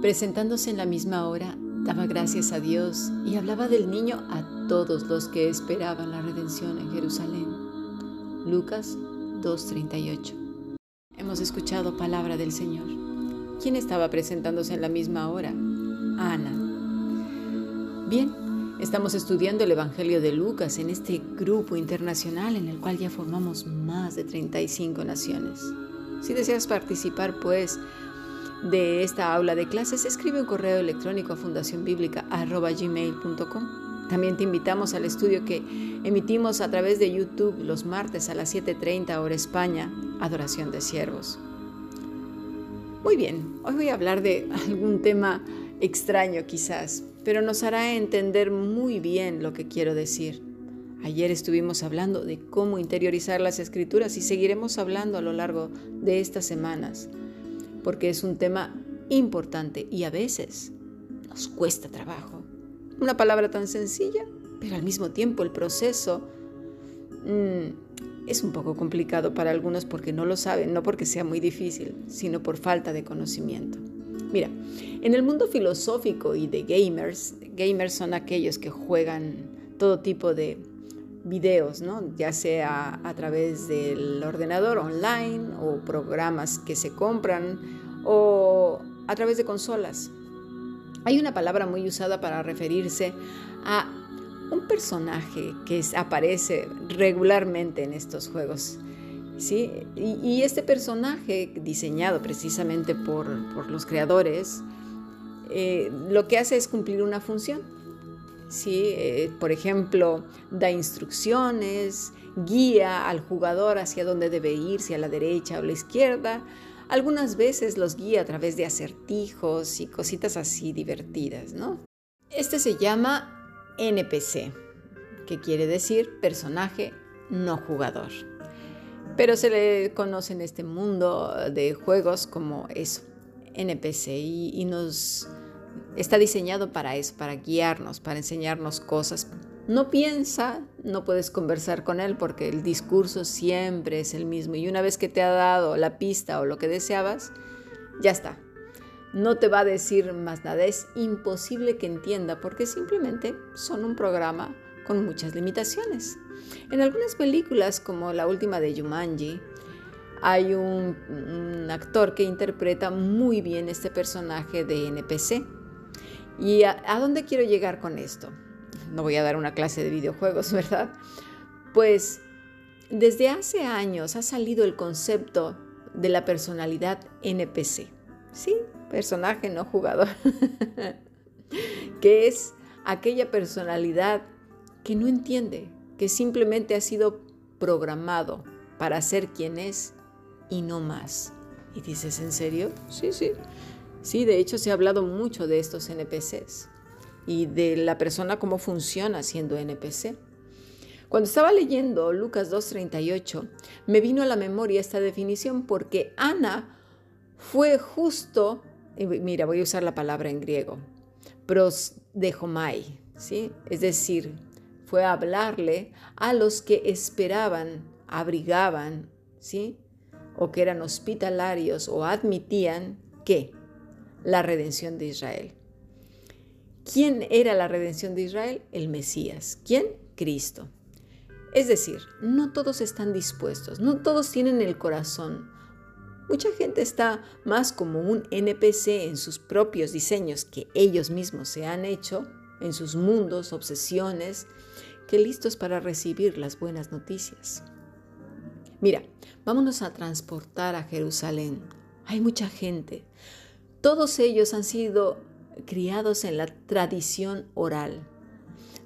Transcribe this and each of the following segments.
Presentándose en la misma hora, daba gracias a Dios y hablaba del niño a todos los que esperaban la redención en Jerusalén. Lucas 2.38 Hemos escuchado palabra del Señor. ¿Quién estaba presentándose en la misma hora? Ana. Bien, estamos estudiando el Evangelio de Lucas en este grupo internacional en el cual ya formamos más de 35 naciones. Si deseas participar, pues, de esta aula de clases, escribe un correo electrónico a fundacionbiblica.gmail.com. También te invitamos al estudio que emitimos a través de YouTube los martes a las 7.30 hora España, Adoración de Siervos. Muy bien, hoy voy a hablar de algún tema extraño quizás, pero nos hará entender muy bien lo que quiero decir. Ayer estuvimos hablando de cómo interiorizar las escrituras y seguiremos hablando a lo largo de estas semanas porque es un tema importante y a veces nos cuesta trabajo. Una palabra tan sencilla, pero al mismo tiempo el proceso mm, es un poco complicado para algunos porque no lo saben, no porque sea muy difícil, sino por falta de conocimiento. Mira, en el mundo filosófico y de gamers, gamers son aquellos que juegan todo tipo de videos, ¿no? ya sea a través del ordenador online o programas que se compran o a través de consolas. Hay una palabra muy usada para referirse a un personaje que aparece regularmente en estos juegos. ¿sí? Y, este personaje, diseñado precisamente por, los creadores, eh, lo que hace es cumplir una función. ¿Sí? Eh, por ejemplo, da instrucciones, guía al jugador hacia dónde debe ir, si a la derecha o a la izquierda. Algunas veces los guía a través de acertijos y cositas así divertidas, ¿no? Este se llama NPC, que quiere decir personaje no jugador. Pero se le conoce en este mundo de juegos como eso, NPC, y nos está diseñado para eso, para guiarnos, para enseñarnos cosas. No piensa, no puedes conversar con él porque el discurso siempre es el mismo y una vez que te ha dado la pista o lo que deseabas, ya está. No te va a decir más nada, es imposible que entienda porque simplemente son un programa con muchas limitaciones. En algunas películas como la última de Jumanji, hay un, un actor que interpreta muy bien este personaje de NPC ¿Y a, dónde quiero llegar con esto? No voy a dar una clase de videojuegos, ¿verdad? Pues desde hace años ha salido el concepto de la personalidad NPC. Sí, personaje no jugador. que es aquella personalidad que no entiende, que simplemente ha sido programado para ser quien es y no más. Y dices, ¿en serio? Sí, sí. Sí, de hecho se ha hablado mucho de estos NPCs y de la persona cómo funciona siendo NPC. Cuando estaba leyendo Lucas 2.38, me vino a la memoria esta definición porque Ana fue justo, mira, voy a usar la palabra en griego, pros de Homai, ¿sí? Es decir, fue hablarle a los que esperaban, abrigaban, ¿sí? O que eran hospitalarios o admitían que la redención de Israel. ¿Quién era la redención de Israel? El Mesías. ¿Quién? Cristo. Es decir, no todos están dispuestos, no todos tienen el corazón. Mucha gente está más como un NPC en sus propios diseños que ellos mismos se han hecho, en sus mundos, obsesiones, que listos para recibir las buenas noticias. Mira, vámonos a transportar a Jerusalén. Hay mucha gente, todos ellos han sido criados en la tradición oral.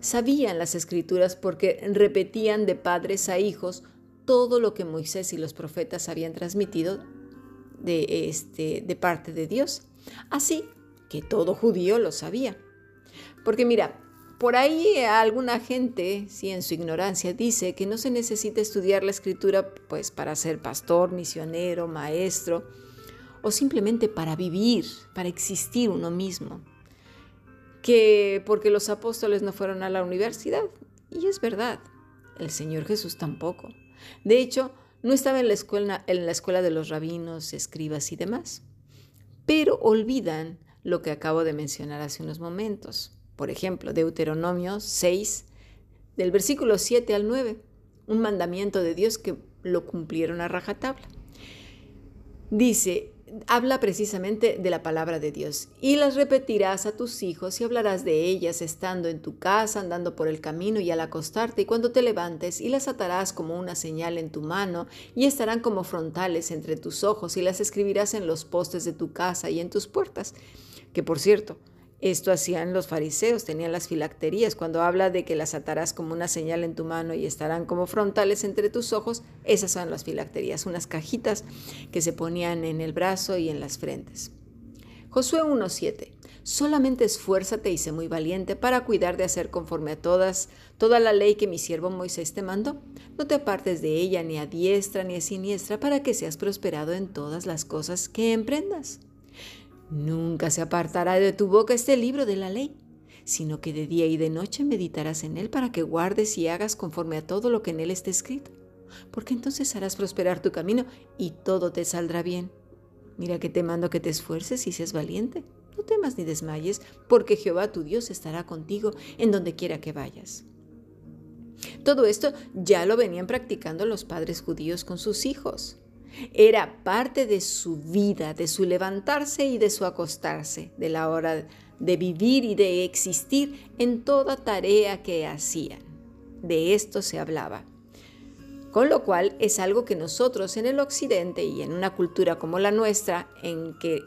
Sabían las escrituras porque repetían de padres a hijos todo lo que Moisés y los profetas habían transmitido de, este, de parte de Dios. Así que todo judío lo sabía. Porque mira, por ahí alguna gente, si en su ignorancia, dice que no se necesita estudiar la escritura pues para ser pastor, misionero, maestro, o simplemente para vivir, para existir uno mismo. Que porque los apóstoles no fueron a la universidad. Y es verdad, el Señor Jesús tampoco. De hecho, no estaba en la escuela, de los rabinos, escribas y demás. Pero olvidan lo que acabo de mencionar hace unos momentos. Por ejemplo, Deuteronomio 6, del versículo 7 al 9, un mandamiento de Dios que lo cumplieron a rajatabla. Dice, habla precisamente de la palabra de Dios. Y las repetirás a tus hijos y hablarás de ellas estando en tu casa, andando por el camino y al acostarte y cuando te levantes, y las atarás como una señal en tu mano y estarán como frontales entre tus ojos y las escribirás en los postes de tu casa y en tus puertas. Que por cierto, esto hacían los fariseos, tenían las filacterías. Cuando habla de que las atarás como una señal en tu mano y estarán como frontales entre tus ojos, esas son las filacterías, unas cajitas que se ponían en el brazo y en las frentes. Josué 1.7. Solamente esfuérzate y sé muy valiente para cuidar de hacer conforme a todas, toda la ley que mi siervo Moisés te mandó. No te apartes de ella ni a diestra ni a siniestra para que seas prosperado en todas las cosas que emprendas. Nunca se apartará de tu boca este libro de la ley, sino que de día y de noche meditarás en él para que guardes y hagas conforme a todo lo que en él está escrito, porque entonces harás prosperar tu camino y todo te saldrá bien. Mira que te mando que te esfuerces y seas valiente. No temas ni desmayes, porque Jehová tu Dios estará contigo en donde quiera que vayas. Todo esto ya lo venían practicando los padres judíos con sus hijos. Era parte de su vida, de su levantarse y de su acostarse, de la hora de vivir y de existir en toda tarea que hacían. De esto se hablaba. Con lo cual es algo que nosotros en el occidente y en una cultura como la nuestra, en que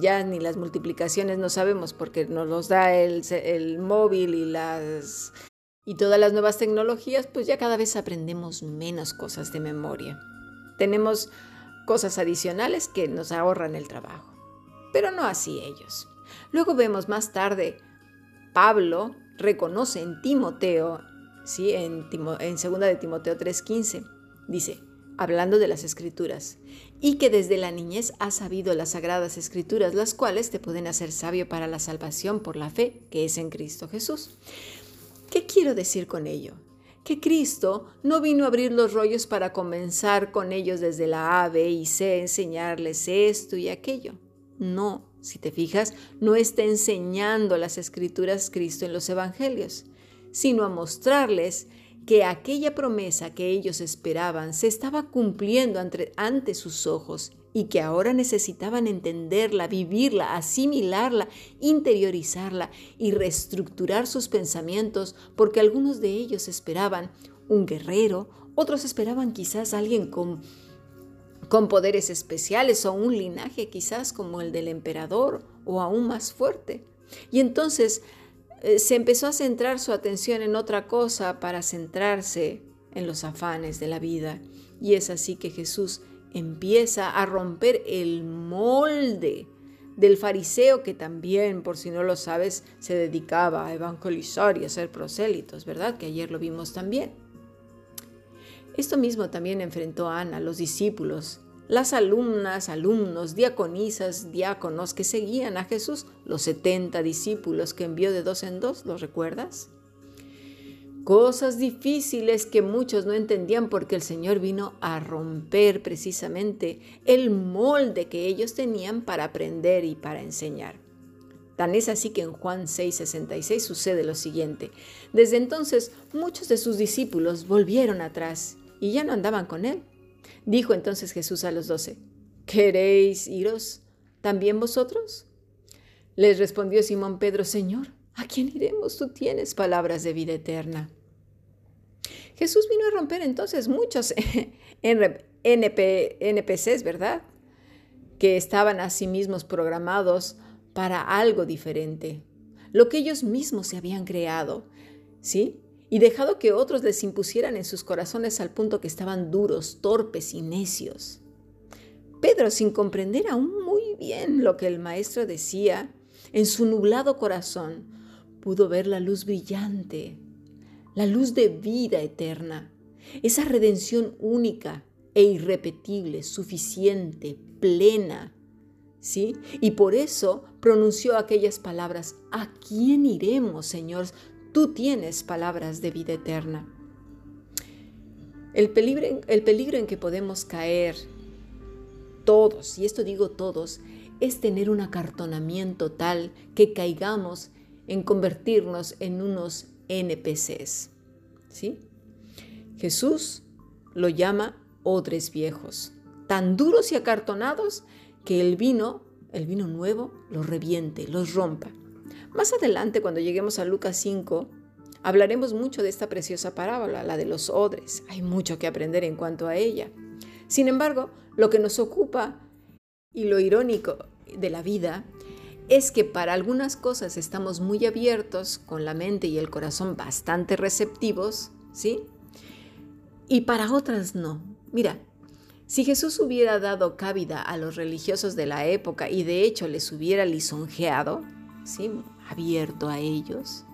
ya ni las multiplicaciones no sabemos porque nos los da el, el móvil y las y todas las nuevas tecnologías, pues ya cada vez aprendemos menos cosas de memoria. Tenemos cosas adicionales que nos ahorran el trabajo. Pero no así ellos. Luego vemos más tarde, Pablo reconoce en Timoteo, ¿sí? en, en 2 de Timoteo 3:15, dice, hablando de las escrituras, y que desde la niñez has sabido las sagradas escrituras, las cuales te pueden hacer sabio para la salvación por la fe que es en Cristo Jesús. ¿Qué quiero decir con ello? Que Cristo no vino a abrir los rollos para comenzar con ellos desde la A, B y C, enseñarles esto y aquello. No, si te fijas, no está enseñando las escrituras Cristo en los evangelios, sino a mostrarles que aquella promesa que ellos esperaban se estaba cumpliendo ante, ante sus ojos y que ahora necesitaban entenderla, vivirla, asimilarla, interiorizarla y reestructurar sus pensamientos, porque algunos de ellos esperaban un guerrero, otros esperaban quizás alguien con, con poderes especiales o un linaje quizás como el del emperador o aún más fuerte. Y entonces eh, se empezó a centrar su atención en otra cosa para centrarse en los afanes de la vida. Y es así que Jesús empieza a romper el molde del fariseo que también, por si no lo sabes, se dedicaba a evangelizar y a ser prosélitos, ¿verdad? Que ayer lo vimos también. Esto mismo también enfrentó Ana, los discípulos, las alumnas, alumnos, diaconisas, diáconos que seguían a Jesús, los 70 discípulos que envió de dos en dos, ¿los recuerdas? Cosas difíciles que muchos no entendían porque el Señor vino a romper precisamente el molde que ellos tenían para aprender y para enseñar. Tan es así que en Juan 6:66 sucede lo siguiente. Desde entonces muchos de sus discípulos volvieron atrás y ya no andaban con él. Dijo entonces Jesús a los doce, ¿queréis iros también vosotros? Les respondió Simón Pedro, Señor, ¿a quién iremos? Tú tienes palabras de vida eterna. Jesús vino a romper entonces muchos NPCs, ¿verdad? Que estaban a sí mismos programados para algo diferente, lo que ellos mismos se habían creado, ¿sí? Y dejado que otros les impusieran en sus corazones al punto que estaban duros, torpes y necios. Pedro, sin comprender aún muy bien lo que el maestro decía, en su nublado corazón pudo ver la luz brillante la luz de vida eterna, esa redención única e irrepetible, suficiente, plena. ¿Sí? Y por eso pronunció aquellas palabras, ¿a quién iremos, Señor? Tú tienes palabras de vida eterna. El peligro, el peligro en que podemos caer todos, y esto digo todos, es tener un acartonamiento tal que caigamos en convertirnos en unos NPCs. ¿Sí? Jesús lo llama odres viejos, tan duros y acartonados que el vino, el vino nuevo, los reviente, los rompa. Más adelante, cuando lleguemos a Lucas 5, hablaremos mucho de esta preciosa parábola, la de los odres. Hay mucho que aprender en cuanto a ella. Sin embargo, lo que nos ocupa y lo irónico de la vida es que para algunas cosas estamos muy abiertos, con la mente y el corazón bastante receptivos, ¿sí? Y para otras no. Mira, si Jesús hubiera dado cabida a los religiosos de la época y de hecho les hubiera lisonjeado, ¿sí? abierto a ellos,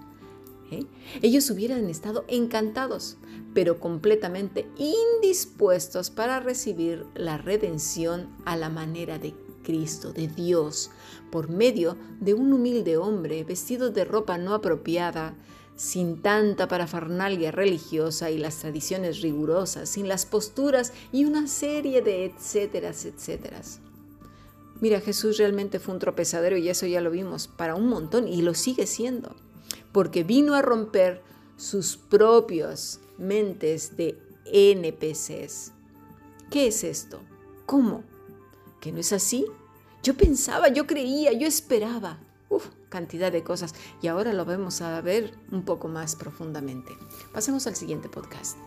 ¿eh? ellos hubieran estado encantados, pero completamente indispuestos para recibir la redención a la manera de Cristo, de Dios, por medio de un humilde hombre vestido de ropa no apropiada, sin tanta parafernalia religiosa y las tradiciones rigurosas, sin las posturas y una serie de etcéteras, etcéteras. Mira, Jesús realmente fue un tropezadero y eso ya lo vimos para un montón y lo sigue siendo, porque vino a romper sus propias mentes de NPCs. ¿Qué es esto? ¿Cómo? ¿Que no es así? Yo pensaba, yo creía, yo esperaba. Uf, cantidad de cosas. Y ahora lo vamos a ver un poco más profundamente. Pasemos al siguiente podcast.